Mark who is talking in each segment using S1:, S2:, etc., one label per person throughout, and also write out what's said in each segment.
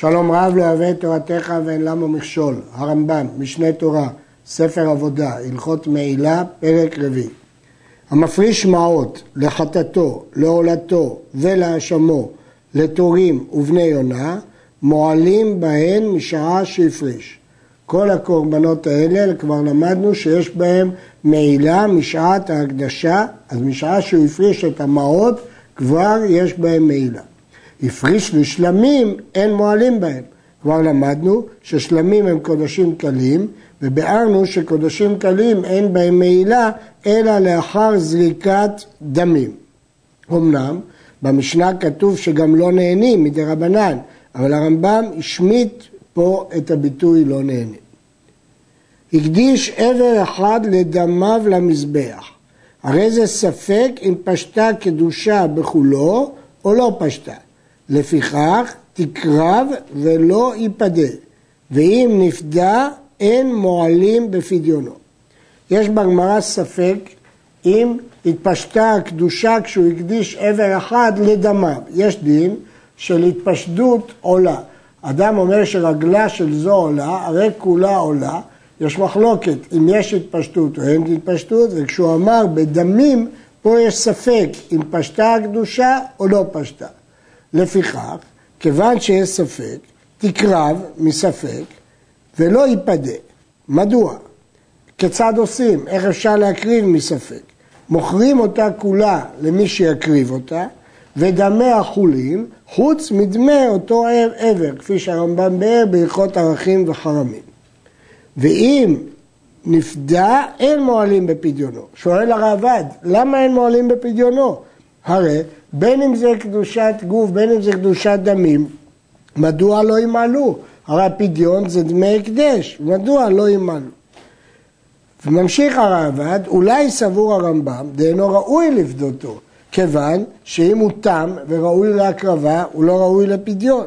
S1: שלום רב לא את תורתך ואין למה מכשול. הרמב"ם, משנה תורה, ספר עבודה, הלכות מעילה, פרק רביעי. המפריש מעות לחטאתו, לעולתו ולהאשמו, לתורים ובני יונה, מועלים בהן משעה שהפריש. כל הקורבנות האלה, כבר למדנו שיש בהם מעילה משעת ההקדשה, אז משעה שהוא הפריש את המעות, כבר יש בהם מעילה. הפריש לשלמים, אין מועלים בהם. כבר למדנו ששלמים הם קודשים קלים, וביארנו שקודשים קלים אין בהם מעילה, אלא לאחר זריקת דמים. אמנם, במשנה כתוב שגם לא נהנים מדי רבנן, אבל הרמב"ם השמיט פה את הביטוי לא נהנים. הקדיש עבר אחד לדמיו למזבח. הרי זה ספק אם פשטה קדושה בכולו או לא פשטה. לפיכך תקרב ולא ייפדה, ואם נפדה אין מועלים בפדיונו. יש בגמרא ספק אם התפשטה הקדושה כשהוא הקדיש עבר אחד לדמיו. יש דין של התפשטות עולה. אדם אומר שרגלה של זו עולה, הרי כולה עולה, יש מחלוקת אם יש התפשטות או אין התפשטות, וכשהוא אמר בדמים, פה יש ספק אם פשטה הקדושה או לא פשטה. לפיכך, כיוון שיש ספק, תקרב מספק ולא ייפדה. מדוע? כיצד עושים? איך אפשר להקריב מספק? מוכרים אותה כולה למי שיקריב אותה, ודמי החולין, חוץ מדמי אותו עבר, כפי שהרמב"ם באר בהלכות ערכים וחרמים. ואם נפדה, אין מועלים בפדיונו. שואל הרעב"ד, למה אין מועלים בפדיונו? הרי בין אם זה קדושת גוף, בין אם זה קדושת דמים, מדוע לא ימעלו? הרי הפדיון זה דמי הקדש, מדוע לא ימעלו? וממשיך הרעב"ד, אולי סבור הרמב"ם, דהנו ראוי לפדותו, כיוון שאם הוא תם וראוי להקרבה, הוא לא ראוי לפדיון.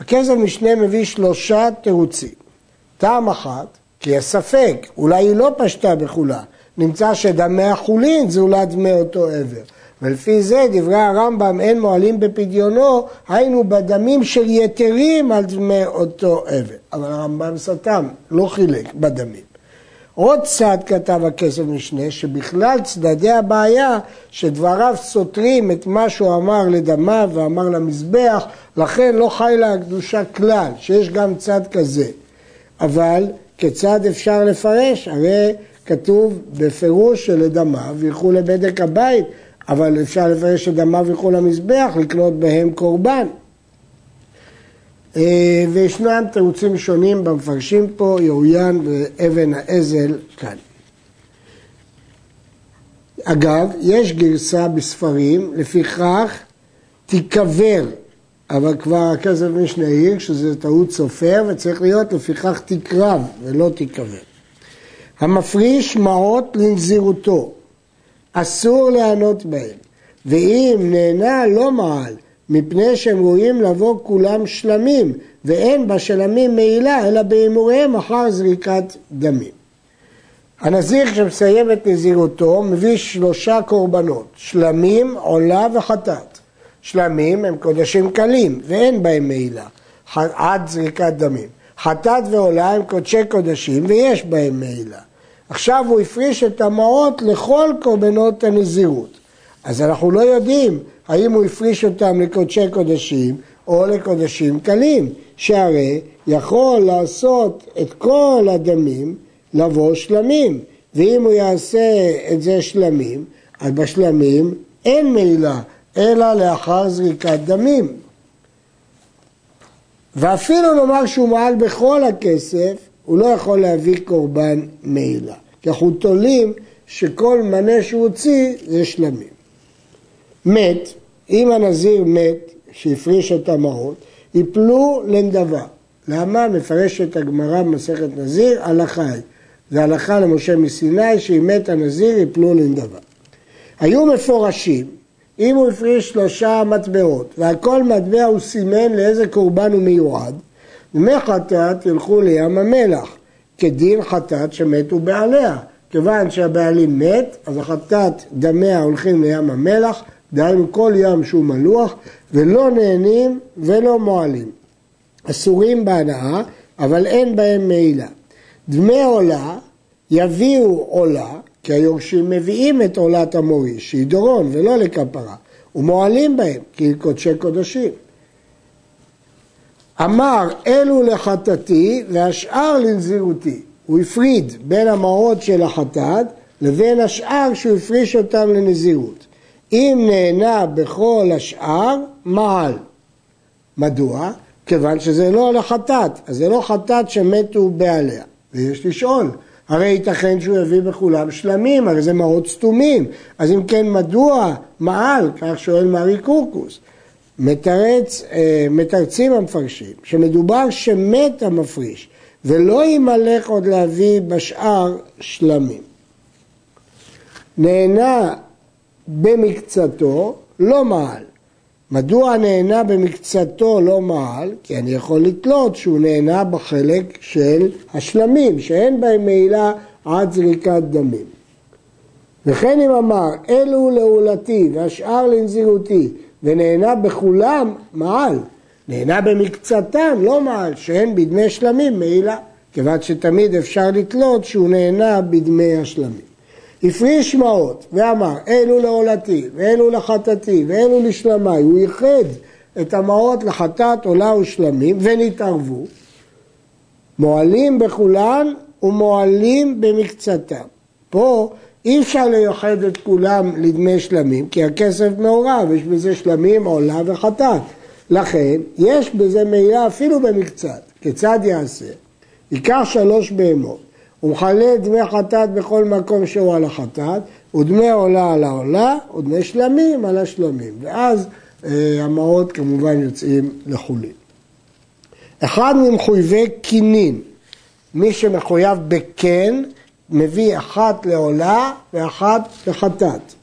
S1: הכסף משנה מביא שלושה תירוצים. טעם אחת, כי יש ספק, אולי היא לא פשטה בכולה, נמצא שדמי החולין זה אולי דמי אותו עבר. ולפי זה דברי הרמב"ם אין מועלים בפדיונו, היינו בדמים של יתרים על דמי אותו עבר. אבל הרמב"ם סתם, לא חילק בדמים. עוד צד כתב הכסף משנה, שבכלל צדדי הבעיה שדבריו סותרים את מה שהוא אמר לדמיו ואמר למזבח, לכן לא חי לה הקדושה כלל, שיש גם צד כזה. אבל כיצד אפשר לפרש? הרי כתוב בפירוש שלדמיו ילכו לבדק הבית, אבל אפשר לפרש שדמיו ילכו למזבח, לקנות בהם קורבן. אה, וישנם תירוצים שונים במפרשים פה, יאוין ואבן האזל כאן. אגב, יש גרסה בספרים, לפיכך תיקבר, אבל כבר הכסף משנה העיר שזה טעות סופר וצריך להיות לפיכך תקרב ולא תיקבר. המפריש מעות לנזירותו, אסור לענות בהם, ואם נהנה לא מעל, מפני שהם ראויים לבוא כולם שלמים, ואין בשלמים מעילה, אלא בהימוריהם אחר זריקת דמים. הנזיר שמסיים את נזירותו מביא שלושה קורבנות, שלמים, עולה וחטאת. שלמים הם קודשים קלים ואין בהם מעילה, עד זריקת דמים. חטאת ועולה הם קודשי קודשים ויש בהם מעילה. עכשיו הוא הפריש את המעות לכל קורבנות הנזירות. אז אנחנו לא יודעים האם הוא הפריש אותם לקודשי קודשים או לקודשים קלים, שהרי יכול לעשות את כל הדמים לבוא שלמים, ואם הוא יעשה את זה שלמים, אז בשלמים אין מעילה, אלא לאחר זריקת דמים. ואפילו לומר שהוא מעל בכל הכסף, הוא לא יכול להביא קורבן מעילה. כי אנחנו תולים שכל מנה שהוא הוציא זה שלמים. מת, אם הנזיר מת, שהפריש את המעות, יפלו לנדבה. למה? מפרשת הגמרא במסכת נזיר, הלכה היא. זה הלכה למשה מסיני, שאם מת הנזיר יפלו לנדבה. היו מפורשים, אם הוא הפריש שלושה מטבעות, ועל כל מטבע הוא סימן לאיזה קורבן הוא מיועד, דמי חטאת ילכו לים המלח, כדין חטאת שמתו בעליה. כיוון שהבעלים מת, אז החטאת דמיה הולכים לים המלח, דהיינו כל ים שהוא מלוח, ולא נהנים ולא מועלים. אסורים בהנאה, אבל אין בהם מעילה. דמי עולה יביאו עולה, כי היורשים מביאים את עולת המוריש, שהיא דורון ולא לכפרה, ומועלים בהם, כי קודשי קודשים. אמר אלו לחטאתי והשאר לנזירותי. הוא הפריד בין המעות של החטאת לבין השאר שהוא הפריש אותם לנזירות. אם נהנה בכל השאר, מעל. מדוע? כיוון שזה לא לחטאת, אז זה לא חטאת שמתו בעליה. ויש לשאול, הרי ייתכן שהוא יביא בכולם שלמים, הרי זה מעות סתומים. אז אם כן, מדוע מעל? כך שואל מארי קורקוס. מתרץ, אה, מתרצים המפרשים, שמדובר שמת המפריש, ולא ימלך עוד להביא בשאר שלמים. נהנה במקצתו, לא מעל. מדוע נהנה במקצתו לא מעל? כי אני יכול לתלות שהוא נהנה בחלק של השלמים, שאין בהם מעילה עד זריקת דמים. וכן אם אמר, אלו לעולתי והשאר לנזירותי, ונהנה בכולם, מעל. נהנה במקצתם, לא מעל, שאין בדמי שלמים מעילה, כיוון שתמיד אפשר לתלות שהוא נהנה בדמי השלמים. הפריש מעות ואמר, אלו לעולתי, ואלו לחטאתי, ואלו לשלמי, הוא ייחד את המעות לחטאת, עולה ושלמים, ונתערבו. מועלים בכולן ומועלים במקצתם. פה אי אפשר לייחד את כולם לדמי שלמים, כי הכסף מעורב, יש בזה שלמים, עולה וחטאת. לכן, יש בזה מעילה אפילו במקצת. כיצד יעשה? ייקח שלוש בהמות, ומכלה דמי חטאת בכל מקום שהוא על החטאת, ודמי עולה על העולה, ודמי שלמים על השלמים. ואז אה, המעות כמובן יוצאים לחולין. אחד ממחויבי קינין, מי שמחויב בקן, מביא אחת לעולה ואחת לחטאת.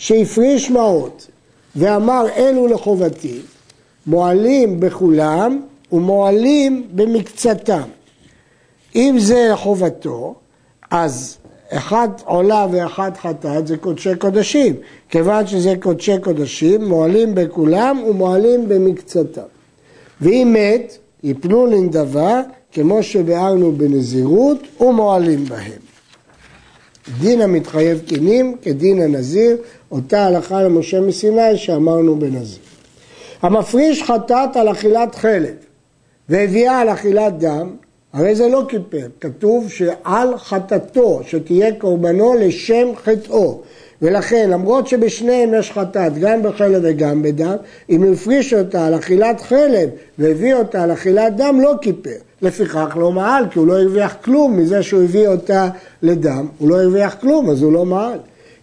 S1: שהפריש מעות ואמר אלו לחובתי, מועלים בכולם ומועלים במקצתם. אם זה לחובתו, אז אחת עולה ואחת חטאת זה קודשי קודשים. כיוון שזה קודשי קודשים, מועלים בכולם ומועלים במקצתם. ואם מת, יפלו לנדבה, כמו שביארנו בנזירות, ומועלים בהם. דין המתחייב קינים כדין הנזיר, אותה הלכה למשה מסיני שאמרנו בנזיר. המפריש חטאת על אכילת חלב והביאה על אכילת דם, הרי זה לא כיפר, כתוב שעל חטאתו, שתהיה קורבנו לשם חטאו. ולכן, למרות שבשניהם יש חטאת, גם בחלב וגם בדם, אם הפריש אותה על אכילת חלב והביא אותה על אכילת דם, לא כיפר. לפיכך לא מעל, כי הוא לא הרוויח כלום מזה שהוא הביא אותה לדם, הוא לא הרוויח כלום, אז הוא לא מעל.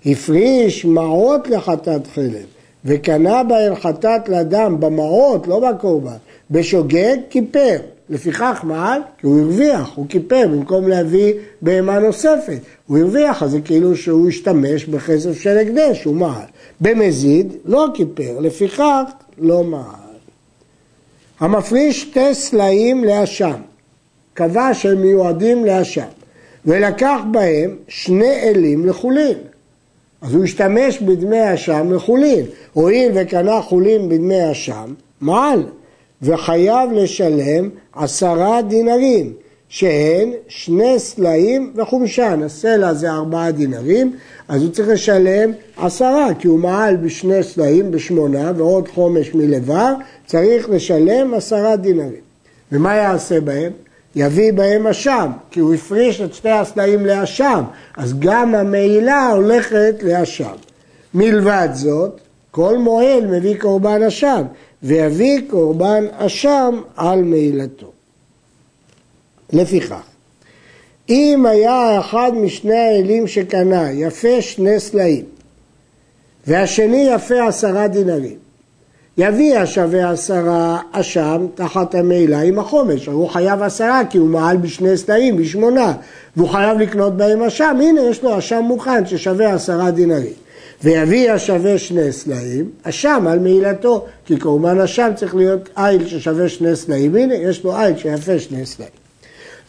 S1: הפריש מעות לחטאת חלב, וקנה בהן חטאת לדם במעות, לא בקורבן, בשוגג כיפר. לפיכך מעל, כי הוא הרוויח, הוא כיפר במקום להביא בהמה נוספת. הוא הרוויח, אז זה כאילו שהוא השתמש בכסף של הקדש, הוא מעל. במזיד, לא כיפר, לפיכך לא מעל. המפריש שתי סלעים לאשם, קבע שהם מיועדים לאשם, ולקח בהם שני אלים לחולין. אז הוא השתמש בדמי אשם לחולין. הואיל וקנה חולין בדמי אשם, מעל, וחייב לשלם עשרה דינרים, שהן שני סלעים וחומשן. הסלע זה ארבעה דינרים, אז הוא צריך לשלם עשרה, כי הוא מעל בשני סלעים בשמונה ועוד חומש מלבר, צריך לשלם עשרה דינרים. ומה יעשה בהם? יביא בהם אשם, כי הוא הפריש את שתי הסלעים לאשם, אז גם המעילה הולכת לאשם. מלבד זאת, כל מועל מביא קורבן אשם, ויביא קורבן אשם על מעילתו. לפיכך, אם היה אחד משני האלים שקנה יפה שני סלעים, והשני יפה עשרה דינרים, יביא השווה עשרה אשם תחת המעילה עם החומש, הוא חייב עשרה כי הוא מעל בשני סלעים, בשמונה, והוא חייב לקנות בהם אשם, הנה יש לו אשם מוכן ששווה עשרה דינרים. ויביא השווה שני סלעים, אשם על מעילתו, כי קורבן אשם צריך להיות איל ששווה שני סלעים, הנה יש לו איל שיפה שני סלעים.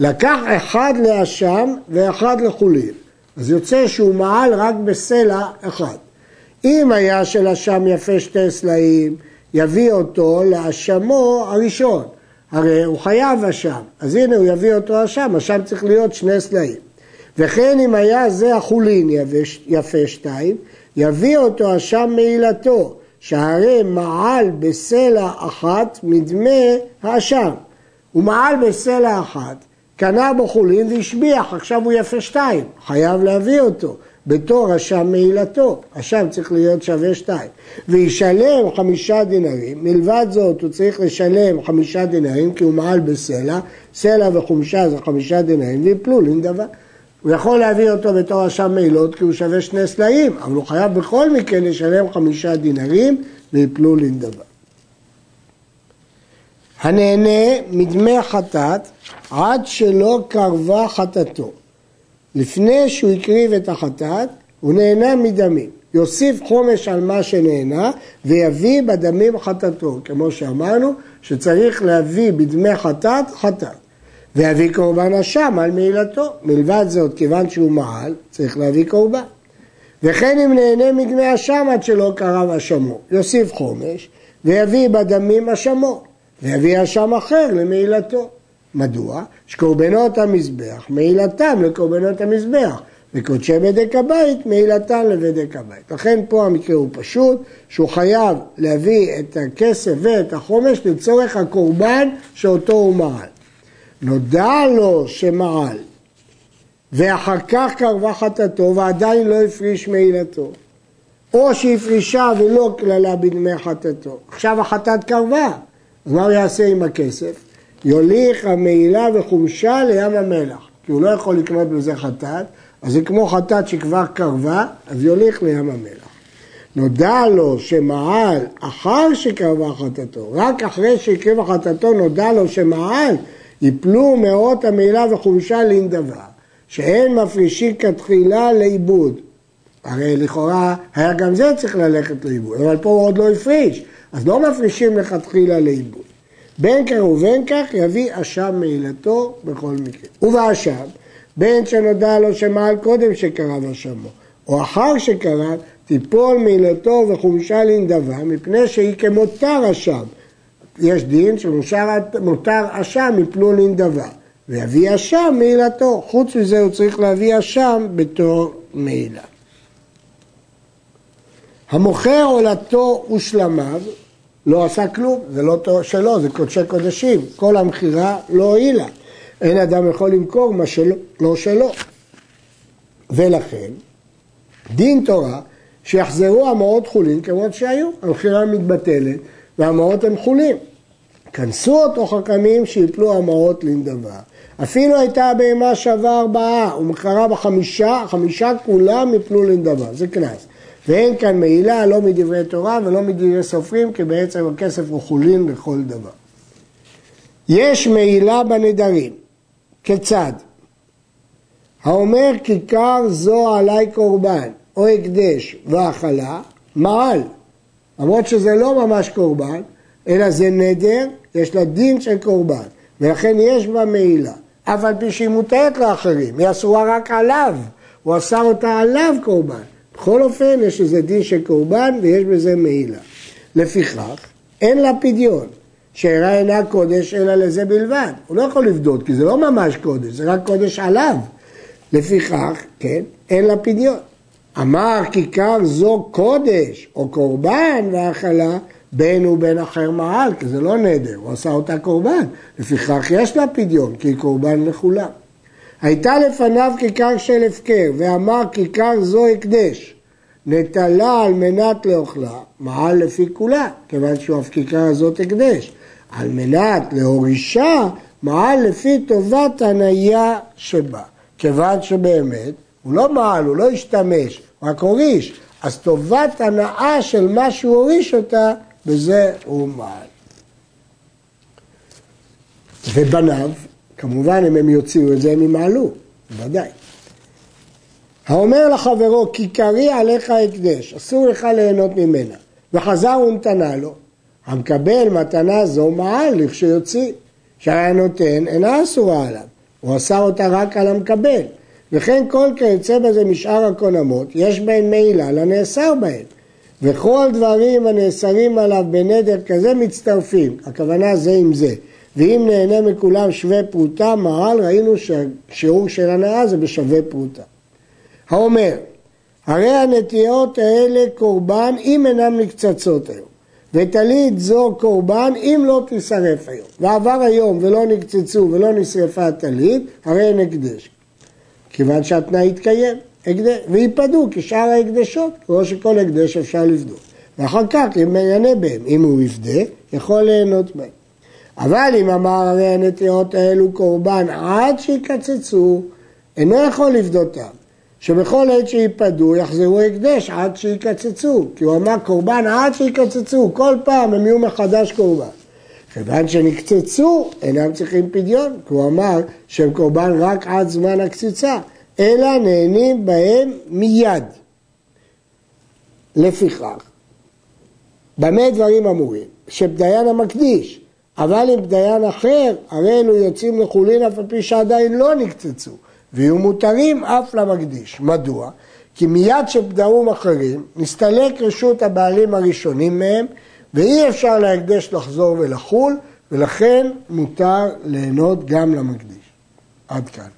S1: לקח אחד לאשם ואחד לחולין, אז יוצא שהוא מעל רק בסלע אחד. אם היה של אשם יפה שתי סלעים, יביא אותו לאשמו הראשון. הרי הוא חייב אשם, אז הנה הוא יביא אותו אשם, אשם צריך להיות שני סלעים. וכן אם היה זה החולין יפה שתיים, יביא אותו אשם מעילתו, שהרי מעל בסלע אחת מדמי האשם. הוא מעל בסלע אחת, קנה בו חולין והשביח, עכשיו הוא יפה שתיים, חייב להביא אותו. בתור אשם מעילתו, אשם צריך להיות שווה שתיים. וישלם חמישה דינרים, מלבד זאת הוא צריך לשלם חמישה דינרים כי הוא מעל בסלע, סלע וחומשה זה חמישה דינרים ויפלו לנדבה. הוא יכול להביא אותו בתור אשם מעילות כי הוא שווה שני סלעים, אבל הוא חייב בכל מקרה לשלם חמישה דינרים ויפלו לנדבה. הנהנה מדמי חטאת עד שלא קרבה חטאתו. לפני שהוא הקריב את החטאת, הוא נהנה מדמים. יוסיף חומש על מה שנהנה ויביא בדמים חטאתו, כמו שאמרנו, שצריך להביא בדמי חטאת, חטאת. ויביא קורבן אשם על מעילתו. מלבד זאת, כיוון שהוא מעל, צריך להביא קורבן. וכן אם נהנה מדמי אשם עד שלא קרב אשמו, יוסיף חומש ויביא בדמים אשמו, ויביא אשם אחר למעילתו. מדוע? שקורבנות המזבח, מעילתם לקורבנות המזבח, וקודשי בדק הבית, מעילתם לבדק הבית. לכן פה המקרה הוא פשוט, שהוא חייב להביא את הכסף ואת החומש לצורך הקורבן שאותו הוא מעל. נודע לו שמעל, ואחר כך קרבה חטאתו ועדיין לא הפריש מעילתו. או שהפרישה ולא כללה בדמי חטאתו. עכשיו החטאת קרבה, מה הוא יעשה עם הכסף? יוליך המעילה וחומשה לים המלח, כי הוא לא יכול לקנות בזה חטאת, אז זה כמו חטאת שכבר קרבה, אז יוליך לים המלח. נודע לו שמעל אחר שקרבה חטאתו, רק אחרי שהקריבה חטאתו נודע לו שמעל, יפלו מאות המעילה וחומשה לנדבה, שאין מפרישים כתחילה לאיבוד. הרי לכאורה היה גם זה צריך ללכת לאיבוד, אבל פה הוא עוד לא הפריש, אז לא מפרישים לכתחילה לאיבוד. בין כך ובין כך יביא אשם מעילתו בכל מקרה. ובאשם, בין שנודע לו שמעל קודם שקרב אשמו, או אחר שקרב, תיפול מעילתו וחומשה לנדבה, מפני שהיא כמותר אשם. יש דין שמותר אשם יפלו לנדבה, ויביא אשם מעילתו. חוץ מזה הוא צריך להביא אשם בתור מעילה. המוכר עולתו ושלמיו לא עשה כלום, זה לא שלו, זה קודשי קודשים, כל המכירה לא הועילה. אין אדם יכול למכור מה שלא לא שלו. ולכן, דין תורה שיחזרו המעות חולין כמות שהיו, המכירה מתבטלת והמעות הם חולין. כנסו אותו חכמים שיפלו המעות לנדבה. אפילו הייתה הבהמה שווה ארבעה ומכרה בחמישה, חמישה כולם יפלו לנדבה, זה קנס. ואין כאן מעילה לא מדברי תורה ולא מדברי סופרים, כי בעצם הכסף הוא חולין לכל דבר. יש מעילה בנדרים. כיצד? האומר כיכר זו עלי קורבן או הקדש והאכלה, מעל. למרות שזה לא ממש קורבן, אלא זה נדר, יש לה דין של קורבן, ולכן יש בה מעילה. אף על פי שהיא מותרת לאחרים, היא אסורה רק עליו, הוא אסר אותה עליו קורבן. בכל אופן, יש איזה דין של קורבן ויש בזה מעילה. לפיכך, אין לה פדיון, שאירה אינה קודש אלא לזה בלבד. הוא לא יכול לבדות, כי זה לא ממש קודש, זה רק קודש עליו. לפיכך, כן, אין לה פדיון. אמר כיכר זו קודש, או קורבן והאכלה, בין ובין אחר מעל, כי זה לא נדר, הוא עשה אותה קורבן. לפיכך יש לה פדיון, כי היא קורבן לכולם. הייתה לפניו כיכר של הפקר, ואמר כיכר זו הקדש. נטלה על מנת לאוכלה, מעל לפי כולה, כיוון שהוא אף כיכר הזאת הקדש. על מנת להורישה, מעל לפי טובת הניה שבה. כיוון שבאמת, הוא לא מעל, הוא לא השתמש, הוא רק הוריש. אז טובת הנאה של מה שהוא הוריש אותה, בזה הוא מעל. ובניו, כמובן אם הם יוציאו את זה הם ימעלו, ודאי. האומר לחברו כיכרי עליך הקדש, אסור לך ליהנות ממנה, וחזר ונתנה לו, המקבל מתנה זו מעל לכשיוציא, שהיה נותן אינה אסורה עליו, הוא אסר אותה רק על המקבל, וכן כל כיוצא בזה משאר הקונמות, יש בהן מעילה לנאסר בהן, וכל דברים הנאסרים עליו בנדר כזה מצטרפים, הכוונה זה עם זה, ואם נהנה מכולם שווה פרוטה, מהר"ל ראינו שהשיעור של הנאה זה בשווה פרוטה. האומר, הרי הנטיות האלה קורבן אם אינן נקצצות היום, וטלית זו קורבן אם לא תישרף היום. ועבר היום ולא נקצצו ולא נשרפה הטלית, הרי אין הקדש. כיוון שהתנאי יתקיים, ויפדו כשאר ההקדשות, כמו שכל הקדש אפשר לבדוק. ואחר כך אם יענה בהם, אם הוא יפדה, יכול ליהנות בהם. אבל אם אמר הרי הנטיות האלו קורבן עד שיקצצו, אינו יכול לפדותם. שבכל עת שיפדו יחזרו הקדש עד שיקצצו, כי הוא אמר קורבן עד שיקצצו, כל פעם הם יהיו מחדש קורבן. כיוון שנקצצו, אינם צריכים פדיון, כי הוא אמר שהם קורבן רק עד זמן הקציצה, אלא נהנים בהם מיד. לפיכך, במה דברים אמורים? שבדיין המקדיש, אבל אם דיין אחר, הרי אלו יוצאים לחולין אף על פי שעדיין לא נקצצו. ויהיו מותרים אף למקדיש. מדוע? כי מיד שפדרים אחרים, נסתלק רשות הבעלים הראשונים מהם, ואי אפשר להקדש לחזור ולחול, ולכן מותר ליהנות גם למקדיש. עד כאן.